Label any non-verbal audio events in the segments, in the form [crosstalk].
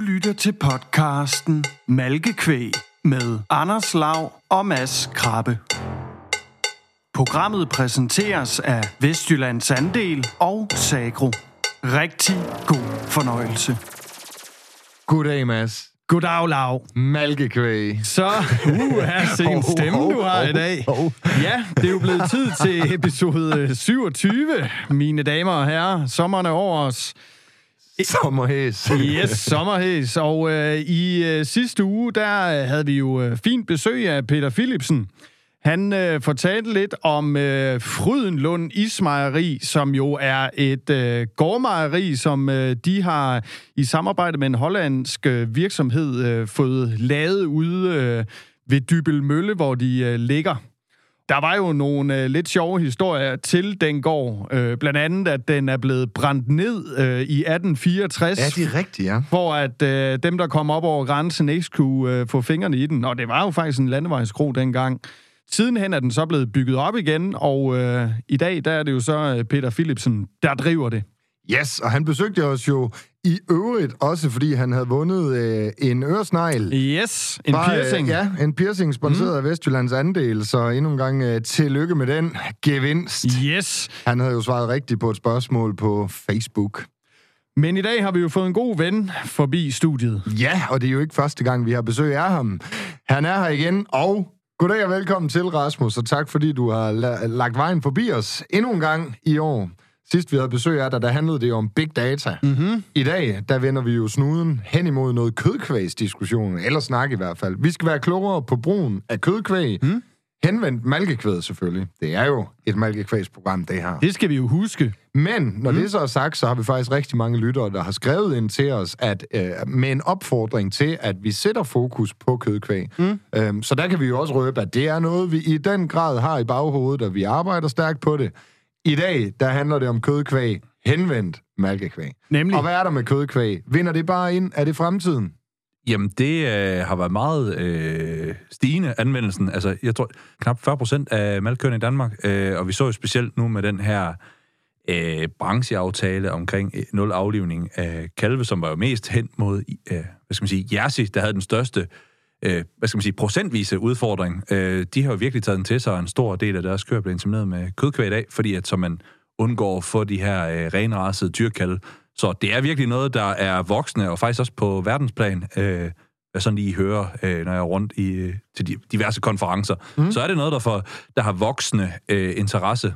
lytter til podcasten Malkekvæg med Anders Lav og Mads Krabbe. Programmet præsenteres af Vestjyllands Andel og Sagro. Rigtig god fornøjelse. Goddag, Mads. Goddag, Lav. Malkekvæg. Så, uh, her se en stemme, du har i dag. Ja, det er jo blevet tid til episode 27, mine damer og herrer. Sommeren er over os. [laughs] Sommerhæs. Yes, sommerhæs. Og øh, i øh, sidste uge, der øh, havde vi jo øh, fint besøg af Peter Philipsen. Han øh, fortalte lidt om øh, Frydenlund Ismejeri, som jo er et øh, gårdmejeri, som øh, de har i samarbejde med en hollandsk øh, virksomhed øh, fået lavet ude øh, ved Dybel Mølle, hvor de øh, ligger. Der var jo nogle øh, lidt sjove historier til den gård. Øh, blandt andet, at den er blevet brændt ned øh, i 1864. Ja, det er rigtigt, ja. For at øh, dem, der kom op over grænsen, ikke skulle øh, få fingrene i den. Og det var jo faktisk en landevejskro dengang. Sidenhen er den så blevet bygget op igen, og øh, i dag der er det jo så øh, Peter Philipsen, der driver det. Yes, og han besøgte os jo i øvrigt også, fordi han havde vundet øh, en øresnegl. Yes, en Fra, piercing. Øh, ja, en piercing sponsoreret mm. af Vestjyllands Andel, så endnu en gang øh, tillykke med den gevinst. Yes. Han havde jo svaret rigtigt på et spørgsmål på Facebook. Men i dag har vi jo fået en god ven forbi studiet. Ja, og det er jo ikke første gang, vi har besøg af ham. Han er her igen, og goddag og velkommen til, Rasmus, og tak fordi du har la- lagt vejen forbi os endnu en gang i år. Sidst vi havde besøg af dig, der handlede det om big data. Mm-hmm. I dag, der vender vi jo snuden hen imod noget kødkvægsdiskussion, eller snak i hvert fald. Vi skal være klogere på brugen af kødkvæg, mm. henvendt malkekvæd selvfølgelig. Det er jo et malkekvægsprogram, det her. Det skal vi jo huske. Men når mm. det så er sagt, så har vi faktisk rigtig mange lyttere, der har skrevet ind til os at øh, med en opfordring til, at vi sætter fokus på kødkvæg. Mm. Øhm, så der kan vi jo også røbe, at det er noget, vi i den grad har i baghovedet, og vi arbejder stærkt på det. I dag, der handler det om kødkvæg, henvendt malkekvæg. Nemlig. Og hvad er der med kødkvæg? Vinder det bare ind? Er det fremtiden? Jamen, det øh, har været meget øh, stigende, anvendelsen. Altså, jeg tror, knap 40 procent af malkøerne i Danmark, øh, og vi så jo specielt nu med den her øh, brancheaftale omkring øh, nul aflivning af kalve, som var jo mest hen mod, øh, hvad skal man sige, Jersey, der havde den største øh, hvad skal man sige, procentvise udfordring. Øh, de har jo virkelig taget den til sig, en stor del af deres køer bliver insemineret med kødkvæg i dag, fordi at så man undgår at få de her øh, renrasede dyrkalve. Så det er virkelig noget, der er voksne, og faktisk også på verdensplan, øh, jeg sådan lige hører, øh, når jeg er rundt i, øh, til de, diverse konferencer, mm. så er det noget, der, for, der har voksne øh, interesse.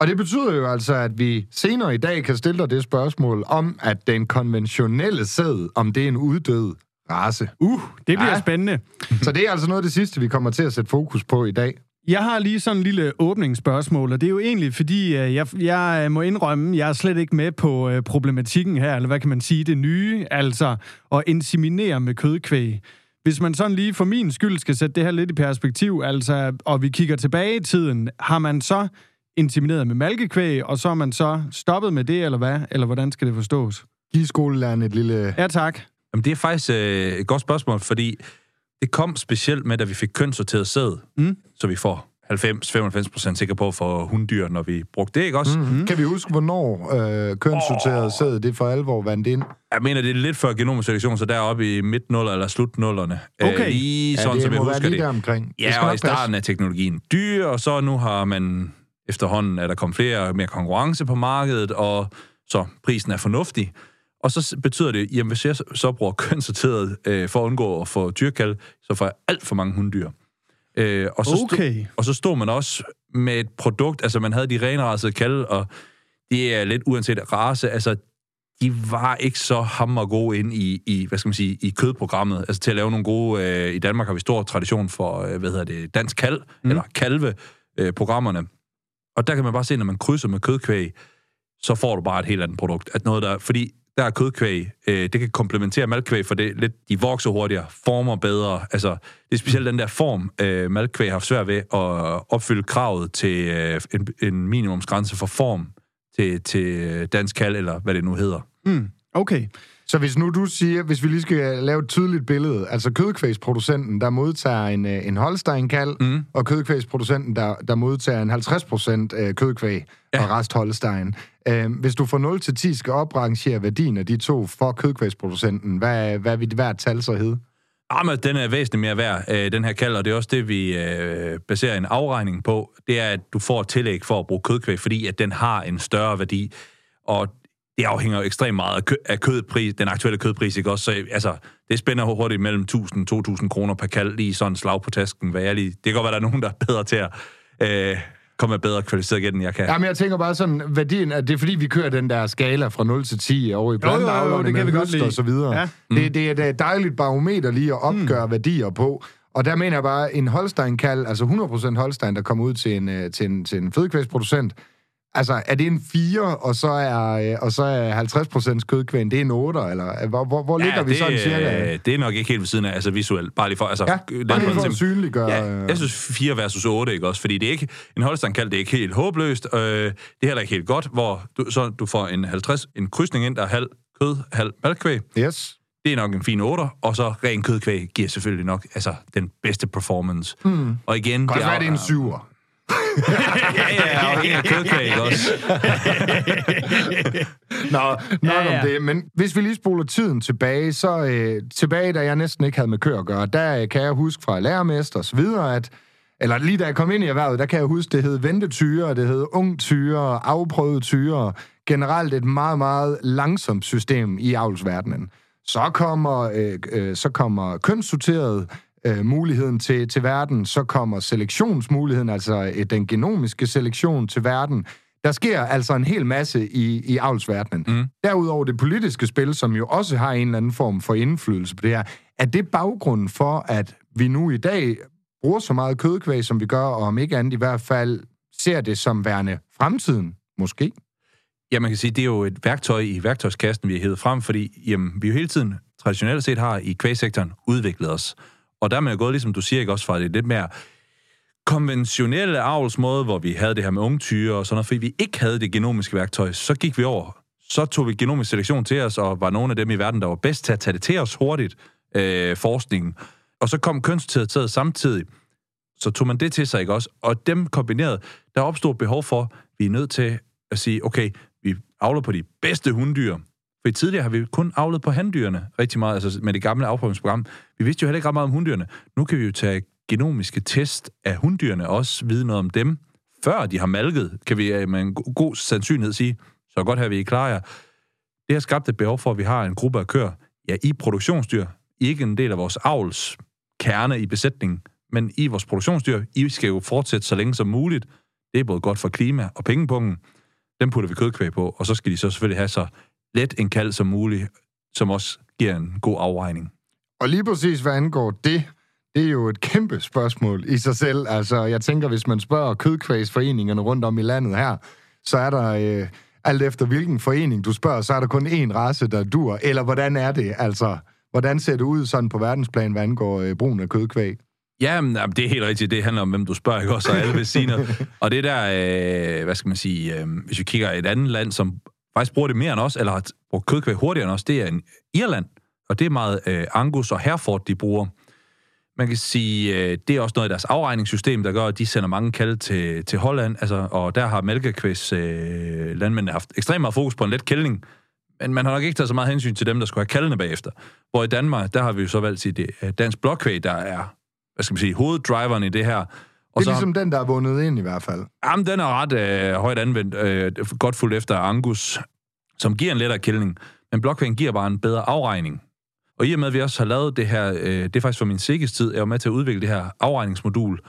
Og det betyder jo altså, at vi senere i dag kan stille dig det spørgsmål om, at den konventionelle sæd, om det er en uddød race. Uh, det bliver Ja. spændende. Så det er altså noget af det sidste, vi kommer til at sætte fokus på i dag. Jeg har lige sådan en lille åbningsspørgsmål, og det er jo egentlig, fordi øh, jeg, jeg må indrømme, jeg er slet ikke med på øh, problematikken her, eller hvad kan man sige, det nye, altså at inseminere med kødkvæg. Hvis man sådan lige for min skyld skal sætte det her lidt i perspektiv, altså, og vi kigger tilbage i tiden, har man så insemineret med malkekvæg, og så er man så stoppet med det, eller hvad? Eller hvordan skal det forstås? Giv skolelærerne et lille... Ja, tak. Jamen, det er faktisk øh, et godt spørgsmål, fordi det kom specielt med, da vi fik kønssorteret sæd, Mm. så vi får 90-95% sikker på for hunddyr, når vi brugte det, ikke også? Mm. Mm. Kan vi huske, hvornår øh, kønssorteret sæd det for alvor vandt ind? Jeg mener, det er lidt før genomselektion, så deroppe i midt eller slut nullerne. Okay. lige sådan, det som jeg må være husker lige det. omkring. Det Ja, og nok i starten er teknologien dyr, og så nu har man efterhånden, er der kommet flere mere konkurrence på markedet, og så prisen er fornuftig. Og så betyder det, jamen hvis jeg så- bruger [laughs] kønssorteret øh, for at undgå at få dyrkald, så får jeg alt for mange hunddyr. Øh, og, så stod, Okay. og så stod man også med et produkt, altså man havde de renrasede kalve, og det er lidt uanset race, altså de var ikke så hammer gode ind i, i, hvad skal man sige, i kødprogrammet. Altså til at lave nogle gode... Øh, I Danmark har vi stor tradition for, øh, hvad hedder det, dansk kalv, mm. eller kalve-programmerne. og der kan man bare se, når man krydser med kødkvæg, så får du bare et helt andet produkt. At noget der, fordi der er kødkvæg, øh, det kan komplementere malkvæg, for det lidt, de vokser hurtigere, former bedre. Altså, det er specielt den der form, øh, malkvæg har haft svært ved at opfylde kravet til øh, en, en minimumsgrænse for form til, til dansk kald, eller hvad det nu hedder. Mm. Okay. Så hvis nu du siger, hvis vi lige skal lave et tydeligt billede, altså kødkvægsproducenten, der modtager en, øh, en Holstein-kald, mm. og kødkvægsproducenten, der, der modtager en 50% øh, kødkvæg ja. og rest Holstein. Øh, hvis du fra 0 til 10 skal oprangere værdien af de to for kødkvægsproducenten, hvad, hvad vil hvert tal så hedde? Jamen, den er væsentligt mere værd, den her kald, og det er også det, vi baserer en afregning på. Det er, at du får tillæg for at bruge kødkvæg, fordi at den har en større værdi. Og det afhænger jo ekstremt meget af, kø- af kødpris, den aktuelle kødpris, ikke også? Så altså, det spænder hurtigt mellem 1.000-2.000 kroner per kald, lige sådan slag på tasken. Hvad jeg lige. Det kan godt være, der er nogen, der er bedre til at øh, komme med bedre kvalificeret igen, end jeg kan. Jamen, jeg tænker bare sådan, værdien, at det er fordi, vi kører den der skala fra 0 til 10 over i Jo, jo, jo, blandt det kan vi godt lide. og så videre. Ja. Mm. Det, det, er, det er et dejligt barometer lige at opgøre mm. værdier på. Og der mener jeg bare, en Holstein-kald, altså 100% Holstein, der kommer ud til en, øh, til en, til en fødekvægsproducent, Altså, er det en 4, og så er, øh, og så er 50% kødkvæn, det er en 8, eller hvor, hvor, hvor ligger ja, vi det, sådan cirka? øh, Det er nok ikke helt ved siden af, altså visuelt. Bare lige for, altså, Ja, den bare lige for at synliggøre. Ja, øh, jeg synes 4 versus 8, ikke også? Fordi det er ikke, en Holstein kald det er ikke helt håbløst. Øh, det er heller ikke helt godt, hvor du, så du får en 50, en krydsning ind, der er halv kød, halv malkvæg. Yes. Det er nok en fin 8, og så ren kødkvæg giver selvfølgelig nok altså, den bedste performance. Mm. Og igen... Godt er- være, det er en 7'er. Ja, ja, og en kødkvæg, ikke også? Nå, nok Ja, ja. om det. Men hvis vi lige spoler tiden tilbage, så øh, tilbage, da jeg næsten ikke havde med køer at gøre, der øh, kan jeg huske fra lærermester og så videre, at eller lige da jeg kom ind i erhvervet, der kan jeg huske, det hed ventetyre, det hed ung tyre, afprøvet tyre. Generelt et meget, meget langsomt system i avlsverdenen. Så kommer, øh, øh, så kommer kønssorteret øh, muligheden til, til verden, så kommer selektionsmuligheden, altså øh, den genomiske selektion til verden. Der sker altså en hel masse i, i avlsverdenen. Mm. Derudover det politiske spil, som jo også har en eller anden form for indflydelse på det her. Er det baggrunden for, at vi nu i dag bruger så meget kødkvæg, som vi gør, og om ikke andet i hvert fald ser det som værende fremtiden, måske? Ja, man kan sige, det er jo et værktøj i værktøjskassen, vi har hævet frem, fordi jamen, vi jo hele tiden traditionelt set har i kvægsektoren udviklet os. Og der er man jo gået, ligesom du siger, ikke også fra det lidt mere konventionelle avlsmåde, hvor vi havde det her med ungtyre og sådan noget, fordi vi ikke havde det genomiske værktøj, så gik vi over. Så tog vi genomisk selektion til os, og var nogle af dem i verden, der var bedst til at tage det til os hurtigt, øh, forskningen. Og så kom kønssorteret samtidig. Så tog man det til sig, ikke også? Og dem kombineret, der opstod behov for, vi er nødt til at sige, okay, vi avler på de bedste hunddyr. For i tidligere har vi kun avlet på handdyrene rigtig meget, altså med det gamle afprøvningsprogram. Vi vidste jo heller ikke ret meget om hunddyrene. Nu kan vi jo tage genomiske test af hunddyrene, også vide noget om dem, før de har malket, kan vi øh, med en god sandsynlighed sige, så godt her vi er klar jer. Det har skabt et behov for, at vi har en gruppe af køer, ja, i produktionsdyr, ikke en del af vores avls kerne i besætningen, men i vores produktionsdyr, I skal jo fortsætte så længe som muligt. Det er både godt for klima og pengepungen. Dem putter vi kødkvæg på, og så skal de så selvfølgelig have så let en kald som muligt, som også giver en god afregning. Og lige præcis hvad angår det, det er jo et kæmpe spørgsmål i sig selv. Altså, jeg tænker, hvis man spørger kødkvægsforeningerne rundt om i landet her, så er der, øh, alt efter hvilken forening du spørger, så er der kun én race, der dur. Eller hvordan er det? Altså, hvordan ser det ud sådan på verdensplan, hvad angår øh, brugen af kødkvæg? Ja, men, jamen, det er helt rigtigt. Det handler om, hvem du spørger, ikke også? Og alle vil sige noget. [laughs] Og det der, øh, hvad skal man sige, øh, hvis vi kigger i et andet land, som faktisk bruger det mere end os, eller har brugt kødkvæg hurtigere end os, det er en Irland. Og det er meget øh, Angus og Hereford, de bruger. Man kan sige, øh, det er også noget af deres afregningssystem, der gør, at de sender mange kalde til, til Holland, altså, og der har mælkekvæs øh, landmændene haft ekstremt meget fokus på en let kældning, men man har nok ikke taget så meget hensyn til dem, der skulle have kaldene bagefter. Hvor i Danmark, der har vi jo så valgt at sige, det er dansk blokkvæg, der er, hvad skal man sige, hoveddriveren i det her. Og Det er så, ligesom den, der er vundet ind i hvert fald. Jamen, den er ret øh, højt anvendt, øh, godt fuldt efter Angus, som giver en lettere kældning, men blokvægen giver bare en bedre afregning. Og i og med, at vi også har lavet det her, øh, det er faktisk for min sikkes tid, jeg var med til at udvikle det her afregningsmodul,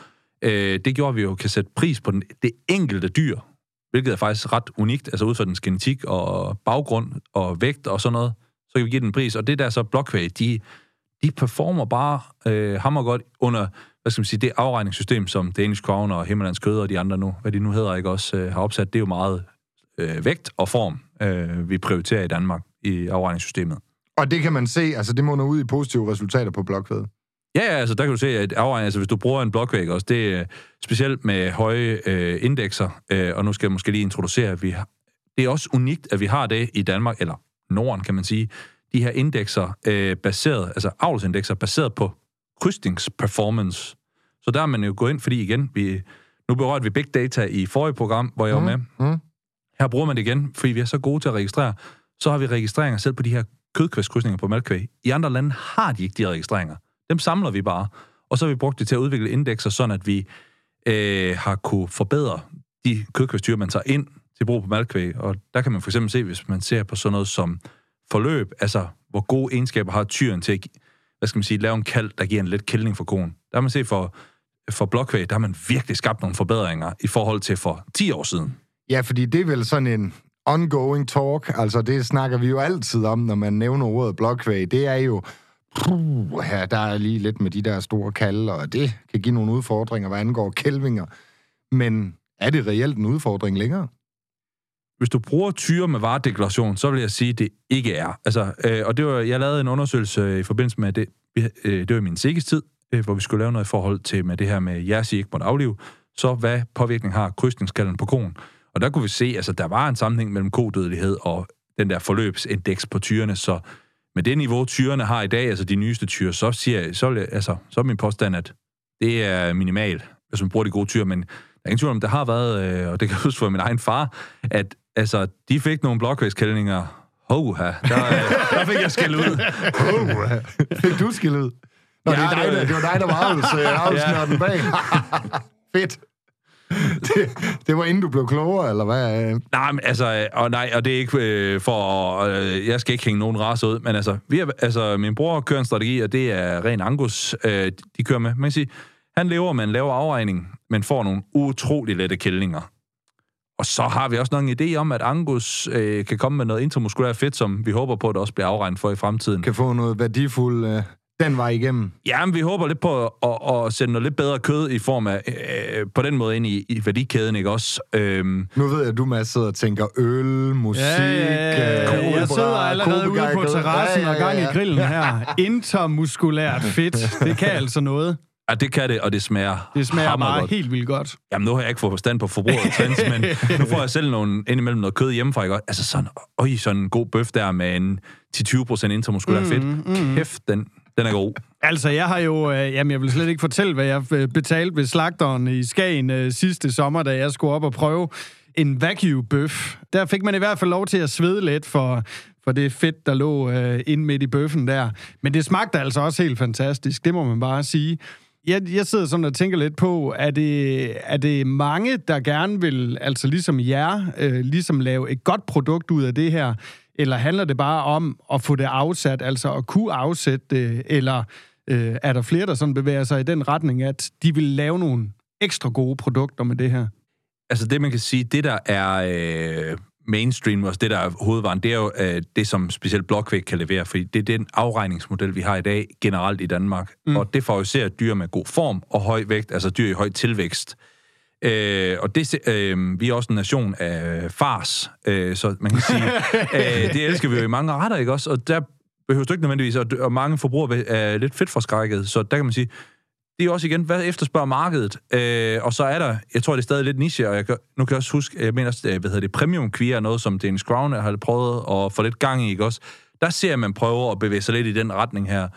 øh, det gjorde, at vi jo kan sætte pris på den, det enkelte dyr, hvilket er faktisk ret unikt, altså ud fra dens genetik og baggrund og vægt og sådan noget, så kan vi give den en pris. Og det der så blokvæg, de, de performer bare øh, hammer godt under, hvad skal man sige, det afregningssystem, som Danish Crown og Himmerlands Kød og de andre nu, hvad de nu hedder, ikke også øh, har opsat, det er jo meget øh, vægt og form, øh, vi prioriterer i Danmark i afregningssystemet. Og det kan man se, altså det munder ud i positive resultater på blokvæd. Ja, ja, altså der kan du se, at afregning, altså hvis du bruger en blokvæg også, det er specielt med høje øh, indekser, øh, og nu skal jeg måske lige introducere, at vi har, det er også unikt, at vi har det i Danmark, eller Norden kan man sige. de her indekser øh, baseret, altså avlsindekser baseret på krydsningsperformance. Så der er man jo gået ind, fordi igen, vi, nu berørte vi big data i forrige program, hvor jeg var med. Mm. Her bruger man det igen, fordi vi er så gode til at registrere. Så har vi registreringer selv på de her kødkvæstkrydsninger på malkvæg. I andre lande har de ikke de registreringer. Dem samler vi bare. Og så har vi brugt det til at udvikle indekser, sådan at vi øh, har kunne forbedre de kødkvæstyr, man tager ind til brug på malkvæg. Og der kan man for eksempel se, hvis man ser på sådan noget som forløb, altså hvor gode egenskaber har tyren til at hvad skal man sige, lave en kald, der giver en let kældning for konen. Der har man set for, for blokvæg, der har man virkelig skabt nogle forbedringer i forhold til for 10 år siden. Ja, fordi det er vel sådan en ongoing talk, altså det snakker vi jo altid om, når man nævner ordet blokvæg. Det er jo, puh, her, der er lige lidt med de der store kalde, og det kan give nogle udfordringer, hvad angår kælvinger. Men er det reelt en udfordring længere? Hvis du bruger tyre med varedeklaration, så vil jeg sige, at det ikke er. Altså, øh, og det var, jeg lavede en undersøgelse øh, i forbindelse med det, øh, det var i min tid, øh, hvor vi skulle lave noget i forhold til med det her med jeres ikke måtte aflive, så hvad påvirkning har krydsningskallen på konen. Og der kunne vi se, altså der var en sammenhæng mellem kodødelighed og den der forløbsindeks på tyrene, så med det niveau, tyrene har i dag, altså de nyeste tyre, så, siger jeg, så, altså, så er min påstand, at det er minimal, hvis man bruger de gode tyre, men der er ingen tvivl om, der har været, øh, og det kan jeg huske for min egen far, at altså, de fik nogle blokvægskældninger. Hoha, der, der fik jeg skæld ud. Hoha. Fik du skæld ud? Nå, ja, det, er dig, det, var... det var dig, der var avls, ja. bag. [laughs] Fedt. det, det var inden du blev klogere, eller hvad? Nej, men altså, og nej, og det er ikke øh, for, øh, jeg skal ikke hænge nogen race ud, men altså, vi er, altså, min bror kører en strategi, og det er ren Angus, øh, de kører med. Man kan sige, han lever med en lavere afregning, men får nogle utrolig lette kældninger. Og så har vi også nok en idé om, at Angus øh, kan komme med noget intramuskulær fedt, som vi håber på, at det også bliver afregnet for i fremtiden. Kan få noget værdifuldt øh, den vej igennem. Ja, men vi håber lidt på at, at, at sende noget lidt bedre kød i form af, øh, på den måde ind i, i værdikæden, ikke også? Øhm. Nu ved jeg, at du, Mads, sidder og tænker øl, musik... Ja, ja, ja. Øh, jeg sidder allerede ude på terrassen ja, ja, ja, ja. og gang i grillen her. [laughs] Intermuskulært fedt, det kan altså noget. Ja, det kan det, og det smager Det smager meget godt. helt vildt godt. Jamen, nu har jeg ikke fået forstand på forbruget trends, men [laughs] nu får jeg selv nogle, indimellem noget kød hjemmefra, ikke? Altså sådan, øj, sådan en god bøf der med en 10-20% intermuskulær mm, fedt. Mm. Kæft, den, den er god. Altså, jeg har jo... Øh, jamen, jeg vil slet ikke fortælle, hvad jeg øh, betalte ved slagteren i Skagen øh, sidste sommer, da jeg skulle op og prøve en vacuum-bøf. Der fik man i hvert fald lov til at svede lidt for, for det fedt, der lå øh, ind midt i bøffen der. Men det smagte altså også helt fantastisk, det må man bare sige. Jeg, jeg sidder sådan og tænker lidt på, er det, er det mange, der gerne vil, altså ligesom jer, øh, ligesom lave et godt produkt ud af det her, eller handler det bare om at få det afsat, altså at kunne afsætte det, eller øh, er der flere, der sådan bevæger sig i den retning, at de vil lave nogle ekstra gode produkter med det her? Altså det, man kan sige, det der er øh, mainstream, også det der er hovedvaren, det er jo øh, det, som specielt Blokvæg kan levere, fordi det er den afregningsmodel, vi har i dag generelt i Danmark, mm. og det favoriserer dyr med god form og høj vægt, altså dyr i høj tilvækst. Øh, og det, øh, vi er også en nation af fars, øh, så man kan sige, [laughs] øh, det elsker vi jo i mange retter, ikke også? Og der behøver du ikke nødvendigvis, og, og mange forbrugere er lidt fedt forskrækket, så der kan man sige, det er også igen, hvad efterspørger markedet? Øh, og så er der, jeg tror, det er stadig lidt niche, og jeg kan, nu kan jeg også huske, jeg mener, hvad hedder det, premium queer, noget som Dennis Crown har prøvet at få lidt gang i, ikke også? Der ser jeg, man prøver at bevæge sig lidt i den retning her.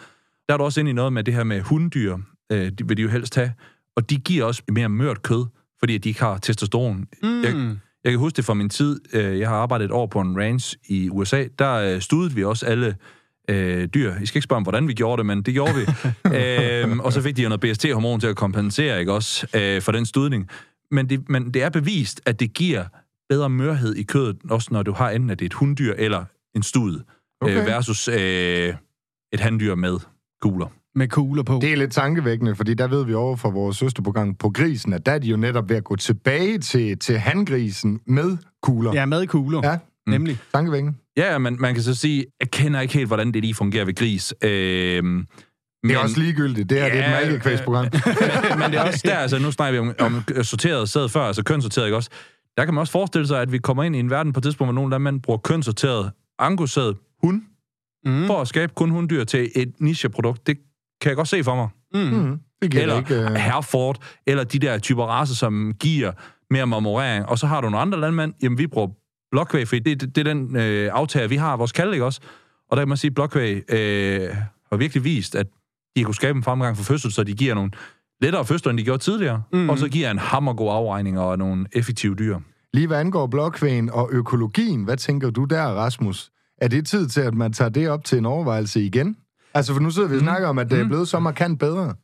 Der er du også ind i noget med det her med hunddyr, øh, det vil de jo helst have, og de giver også mere mørt kød fordi de ikke har testosteron. Mm. Jeg, jeg kan huske det fra min tid. Øh, jeg har arbejdet et år på en ranch i USA. Der øh, studede vi også alle øh, dyr. I skal ikke spørge om, hvordan vi gjorde det, men det gjorde vi. [laughs] øhm, og så fik de jo noget BST-hormon til at kompensere, ikke også, øh, for den studning. Men det, men det er bevist, at det giver bedre mørhed i kødet, også når du har enten, at det er et hunddyr eller en stud, okay. øh, versus øh, et handdyr med kugler med kugler på. Det er lidt tankevækkende, fordi der ved vi over fra vores søsterprogram på grisen, at der er de jo netop ved at gå tilbage til, til handgrisen med kugler. Ja, med kugler. Ja, mm. nemlig. Tankevækkende. Ja, men man kan så sige, jeg kender ikke helt, hvordan det lige fungerer ved gris. Øhm, det er men, også ligegyldigt. Det her ja, det er et malkekvæsprogram. [laughs] men, men det er også der, altså nu snakker vi om, om sorteret sæd før, altså kønssorteret, ikke også? Der kan man også forestille sig, at vi kommer ind i en verden på et tidspunkt, hvor nogle af mænd bruger kønssorteret angusæd hund, mm. for at skabe kun hunddyr til et nicheprodukt. Det kan jeg godt se for mig. Mm. Mm. Det eller ikke, uh... Herford, eller de der typer raser, som giver mere marmorering. Og så har du nogle andre landmænd, jamen vi bruger blokvæg, fordi det, det, det er den øh, aftager, vi har vores kalde, ikke også? Og der kan man sige, at Blokvæg øh, har virkelig vist, at de kunne skabe en fremgang for fødsel, så de giver nogle lettere fødsler, end de gjorde tidligere, mm. og så giver en hammergod afregning og nogle effektive dyr. Lige hvad angår blokvægen og økologien, hvad tænker du der, Rasmus? Er det tid til, at man tager det op til en overvejelse igen? Altså, for nu sidder vi og snakker om, at det er blevet så markant bedre.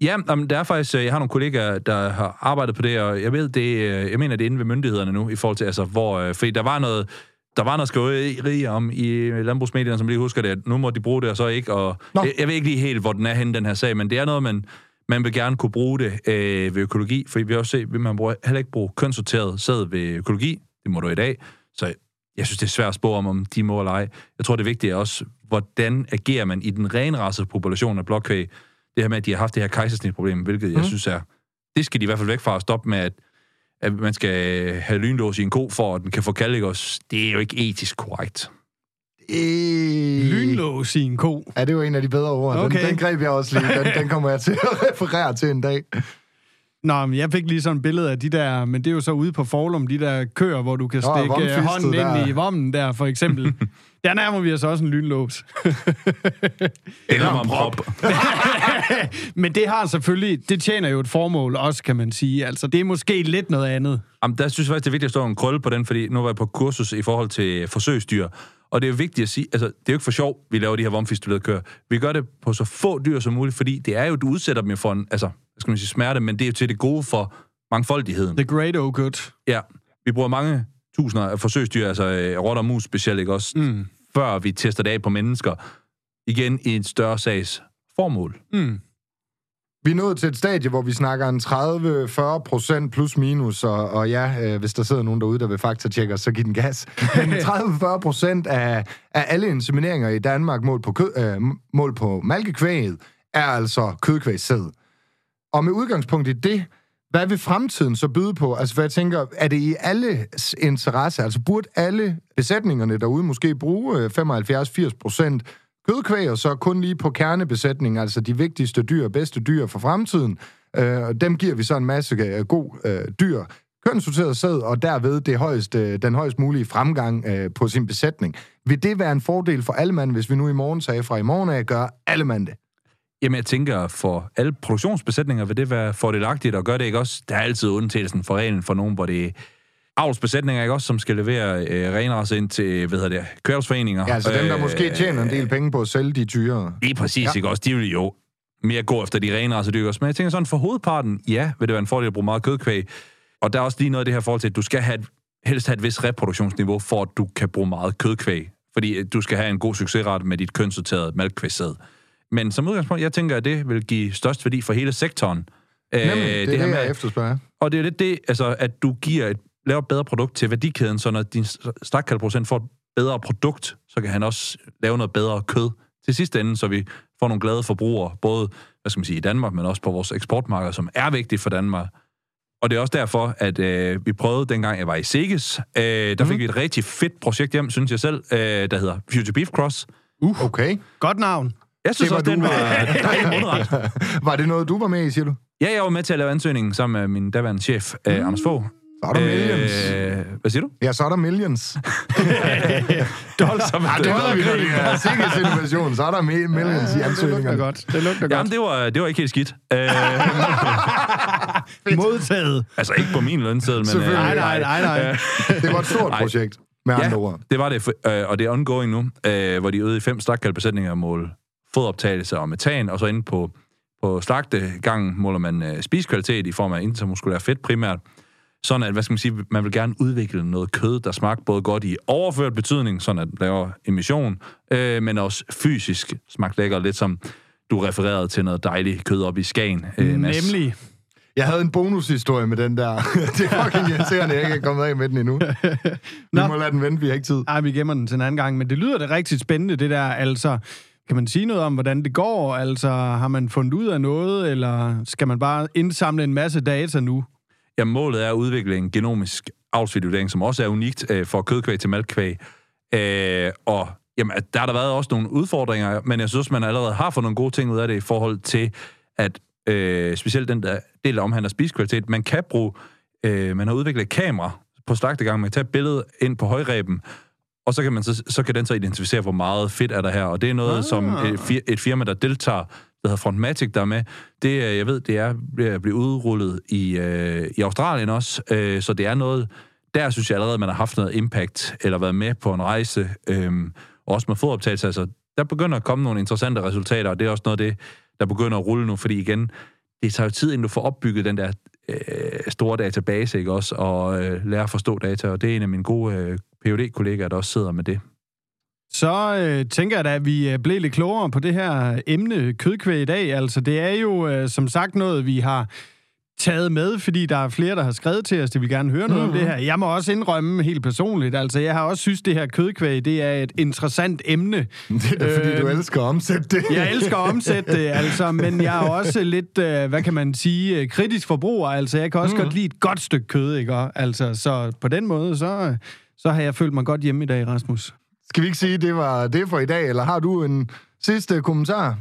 Ja, jamen, der er faktisk, øh, jeg har nogle kollegaer, der har arbejdet på det, og jeg ved, det, øh, jeg mener, det er inde ved myndighederne nu, i forhold til, altså, hvor, øh, fordi der var noget, der var noget skriveri om i landbrugsmedierne, som lige husker det, at nu må de bruge det, og så ikke, og jeg, jeg ved ikke lige helt, hvor den er henne, den her sag, men det er noget, man, man vil gerne kunne bruge det øh, ved økologi, for vi har også set, at man bruger heller ikke bruge kønssorteret sæd ved økologi, det må du i dag, så jeg synes, det er svært at spå om, om de må eller ej. Jeg tror, det vigtige er også, hvordan agerer man i den renrassede population af blokkvæg, det her med, at de har haft det her kejsersnitproblem, hvilket mm. jeg synes er, det skal de i hvert fald væk fra at stoppe med, at, at man skal have lynlås i en ko, for at den kan få kallikos. Det er jo ikke etisk korrekt. Øh... Lynlås i en ko? Ja, det var en af de bedre ord. Okay. Den, den greb jeg også lige. Den, [laughs] den kommer jeg til at referere til en dag. Nå, men jeg fik lige sådan et billede af de der, men det er jo så ude på Forlum, de der køer, hvor du kan stikke Nå, hånden der. ind i vommen der, for eksempel. [laughs] Der nærmer vi os også en lynlås. Eller en prop. [laughs] [laughs] Men det har selvfølgelig, det tjener jo et formål også, kan man sige. Altså, det er måske lidt noget andet. Jamen, der synes jeg faktisk, det er vigtigt at stå en krølle på den, fordi nu var jeg på kursus i forhold til forsøgsdyr. Og det er jo vigtigt at sige, altså, det er jo ikke for sjov, vi laver de her vomfistulerede køer. Vi gør det på så få dyr som muligt, fordi det er jo, du udsætter dem for en, altså, skal man sige, smerte, men det er jo til det gode for mangfoldigheden. The great oh good. Ja, vi bruger mange tusinder af forsøgsdyr, altså øh, rotter og mus specielt, ikke også? Mm. Før vi tester det af på mennesker. Igen i en større sags formål. Mm. Vi er nået til et stadie, hvor vi snakker en 30-40 procent plus minus, og, og ja, øh, hvis der sidder nogen derude, der vil faktatjekke os, så giv den gas. Men [laughs] 30-40 procent af, af alle insemineringer i Danmark mål på, kød, øh, mål på malkekvæget er altså kødkvægssæd. Og med udgangspunkt i det, hvad vil fremtiden så byde på? Altså, hvad jeg tænker, er det i alles interesse? Altså, burde alle besætningerne derude måske bruge 75-80 øh, procent kødkvæg, og så kun lige på kernebesætning, altså de vigtigste dyr, bedste dyr for fremtiden. Øh, dem giver vi så en masse øh, god øh, dyr, kønssorteret sæd, og derved det højeste, den højst mulige fremgang øh, på sin besætning. Vil det være en fordel for alle mand, hvis vi nu i morgen sagde fra i morgen af, gør alle mand det? Jamen, jeg tænker, for alle produktionsbesætninger vil det være fordelagtigt, at gøre det ikke også? Der er altid undtagelsen for reglen for nogen, hvor det avlsbesætninger, ikke også, som skal levere øh, renrasse ind til, hvad hedder det, kørsforeninger. Ja, altså dem, der øh, måske tjener en del penge på at sælge de tyre. Lige præcis, ja. ikke også? De vil jo mere gå efter de renrasse dyr også. Men jeg tænker sådan, for hovedparten, ja, vil det være en fordel at bruge meget kødkvæg. Og der er også lige noget af det her forhold til, at du skal have helst have et vis reproduktionsniveau, for at du kan bruge meget kødkvæg. Fordi øh, du skal have en god succesret med dit kønssorterede malkkvægsæd. Men som udgangspunkt, jeg tænker, at det vil give størst værdi for hele sektoren. Nemlig, det er det, her med, jeg efterspørger. Og det er lidt det, altså, at du giver et laver et bedre produkt til værdikæden, så når din stakkalproducent får et bedre produkt, så kan han også lave noget bedre kød til sidste ende, så vi får nogle glade forbrugere, både hvad skal man sige, i Danmark, men også på vores eksportmarked, som er vigtigt for Danmark. Og det er også derfor, at øh, vi prøvede, dengang jeg var i Seges, øh, der mm. fik vi et rigtig fedt projekt hjem, synes jeg selv, øh, der hedder Future Beef Cross. Uh, okay. Godt navn. Jeg synes det også, den var [laughs] dejlig [laughs] Var det noget, du var med i, siger du? Ja, jeg var med til at lave ansøgningen sammen med min daværende chef, mm. Anders Fogh. Så er der millions. Øh, hvad siger du? Ja, så er der millions. [laughs] Dollars. Ja, det ved vi, det er [laughs] sikkert innovation. Så er der millions i ansøgningerne. Det godt. Det lugter godt. Jamen, det var, det var ikke helt skidt. [laughs] Øh, Modtaget. Altså, ikke på min lønseddel, men... Øh, nej, nej, nej, nej. det var et stort projekt, med andre ja, ord. det var det, og det er ongoing nu, hvor de øvede i fem stakkalbesætninger mål fodoptagelse og metan, og så inde på, på slagtegangen måler man spiskvalitet i form af intermuskulær fedt primært, sådan at, hvad skal man sige, man vil gerne udvikle noget kød, der smager både godt i overført betydning, sådan at laver emission, øh, men også fysisk smagt lækker, lidt som du refererede til noget dejligt kød op i Skagen. Øh, Nemlig. Jeg havde en bonushistorie med den der. [laughs] det er fucking irriterende, jeg ikke er kommet af med den endnu. [laughs] Vi må lade den vente, vi har ikke tid. Nej, vi gemmer den til en anden gang, men det lyder det rigtig spændende, det der, altså... Kan man sige noget om, hvordan det går? Altså, har man fundet ud af noget, eller skal man bare indsamle en masse data nu? Ja, målet er at udvikle en genomisk avlsvildvurdering, som også er unikt øh, for kødkvæg til malkkvæg. Øh, og jamen, der har der været også nogle udfordringer, men jeg synes, man allerede har fået nogle gode ting ud af det i forhold til, at øh, specielt den der del, der omhandler spiskvalitet, man kan bruge, øh, man har udviklet et kamera på slagtegang, man kan tage et billede ind på højreben, og så kan, man så, så kan den så identificere, hvor meget fedt er der her. Og det er noget, ah. som et, fir, et firma, der deltager, der hedder Frontmatic, der er med. Det, øh, jeg ved, det er at blive udrullet i, øh, i Australien også. Øh, så det er noget, der synes jeg allerede, man har haft noget impact, eller været med på en rejse, øh, også med fodoptagelse. Altså, der begynder at komme nogle interessante resultater, og det er også noget af det, der begynder at rulle nu, fordi igen, det tager jo tid, inden du får opbygget den der øh, store database, ikke også, og øh, lære at forstå data, og det er en af mine gode øh, phd kollegaer der også sidder med det. Så øh, tænker jeg da, at vi øh, blev lidt klogere på det her emne kødkvæg i dag. Altså, det er jo øh, som sagt noget, vi har taget med, fordi der er flere, der har skrevet til os, de vil gerne høre noget mm-hmm. om det her. Jeg må også indrømme helt personligt, altså jeg har også synes, det her kødkvæg, det er et interessant emne. [laughs] Det er da, fordi øh, du elsker at omsætte det. Jeg elsker at omsætte det, altså, men jeg er også lidt, øh, hvad kan man sige, øh, kritisk forbruger. Altså jeg kan også mm. godt lide et godt stykke kød, ikke? Altså, så på den måde, så, så har jeg følt mig godt hjemme i dag, Rasmus. Skal vi ikke sige, det var det for i dag, eller har du en sidste kommentar?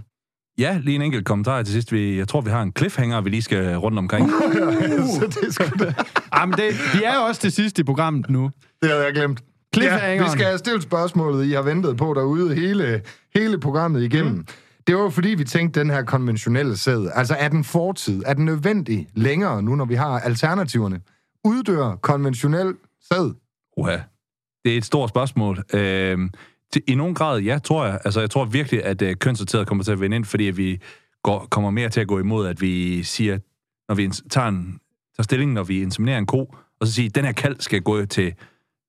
Ja, lige en enkelt kommentar til sidst. Vi, jeg tror, vi har en cliffhanger, vi lige skal rundt omkring. [laughs] Uh! så det skal det. Jamen, det, vi er også til sidst i programmet nu. Det havde jeg glemt. Ja, vi skal have stillet spørgsmålet, I har ventet på derude hele, hele programmet igennem. Mm. Det var jo fordi, vi tænkte, den her konventionelle sæd, altså er den fortid, er den nødvendig længere nu, når vi har alternativerne? Uddør konventionel sæd? Uha, det er et stort spørgsmål. Øh, til, I nogen grad, ja, tror jeg. Altså, jeg tror virkelig, at øh, kønssorteret kommer til at vinde ind, fordi at vi går, kommer mere til at gå imod, at vi siger, når vi tager, en, tager stilling, når vi inseminerer en ko, og så siger, at den her kald skal gå til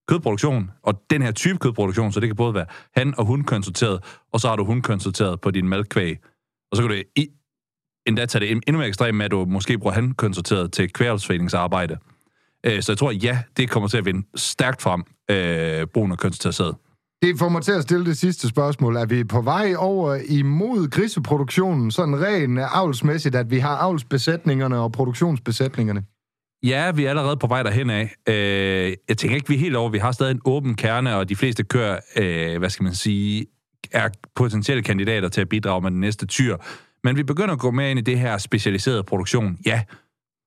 kødproduktion, og den her type kødproduktion, så det kan både være han- og hun kønssorteret, og så har du hun kønssorteret på din malkvæg. Og så kan du i, endda tage det endnu mere ekstremt med, at du måske bruger han kønssorteret til kvælsforeningsarbejde. Øh, så jeg tror, ja, det kommer til at vinde stærkt frem, øh, brugen af kønssorteret det får mig til at stille det sidste spørgsmål. Er vi på vej over imod griseproduktionen, sådan rent avlsmæssigt, at vi har avlsbesætningerne og produktionsbesætningerne? Ja, vi er allerede på vej derhen af. Øh, jeg tænker ikke, vi er helt over. Vi har stadig en åben kerne, og de fleste kører, øh, hvad skal man sige, er potentielle kandidater til at bidrage med den næste tyr. Men vi begynder at gå mere ind i det her specialiserede produktion. Ja,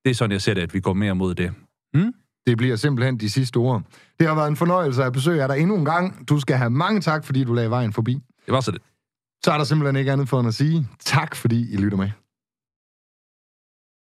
det er sådan, jeg ser det, at vi går mere mod det. Hmm? Det bliver simpelthen de sidste ord. Det har været en fornøjelse at besøge dig endnu en gang. Du skal have mange tak, fordi du lagde vejen forbi. Det var så det. Så er der simpelthen ikke andet for end at sige tak, fordi I lytter med.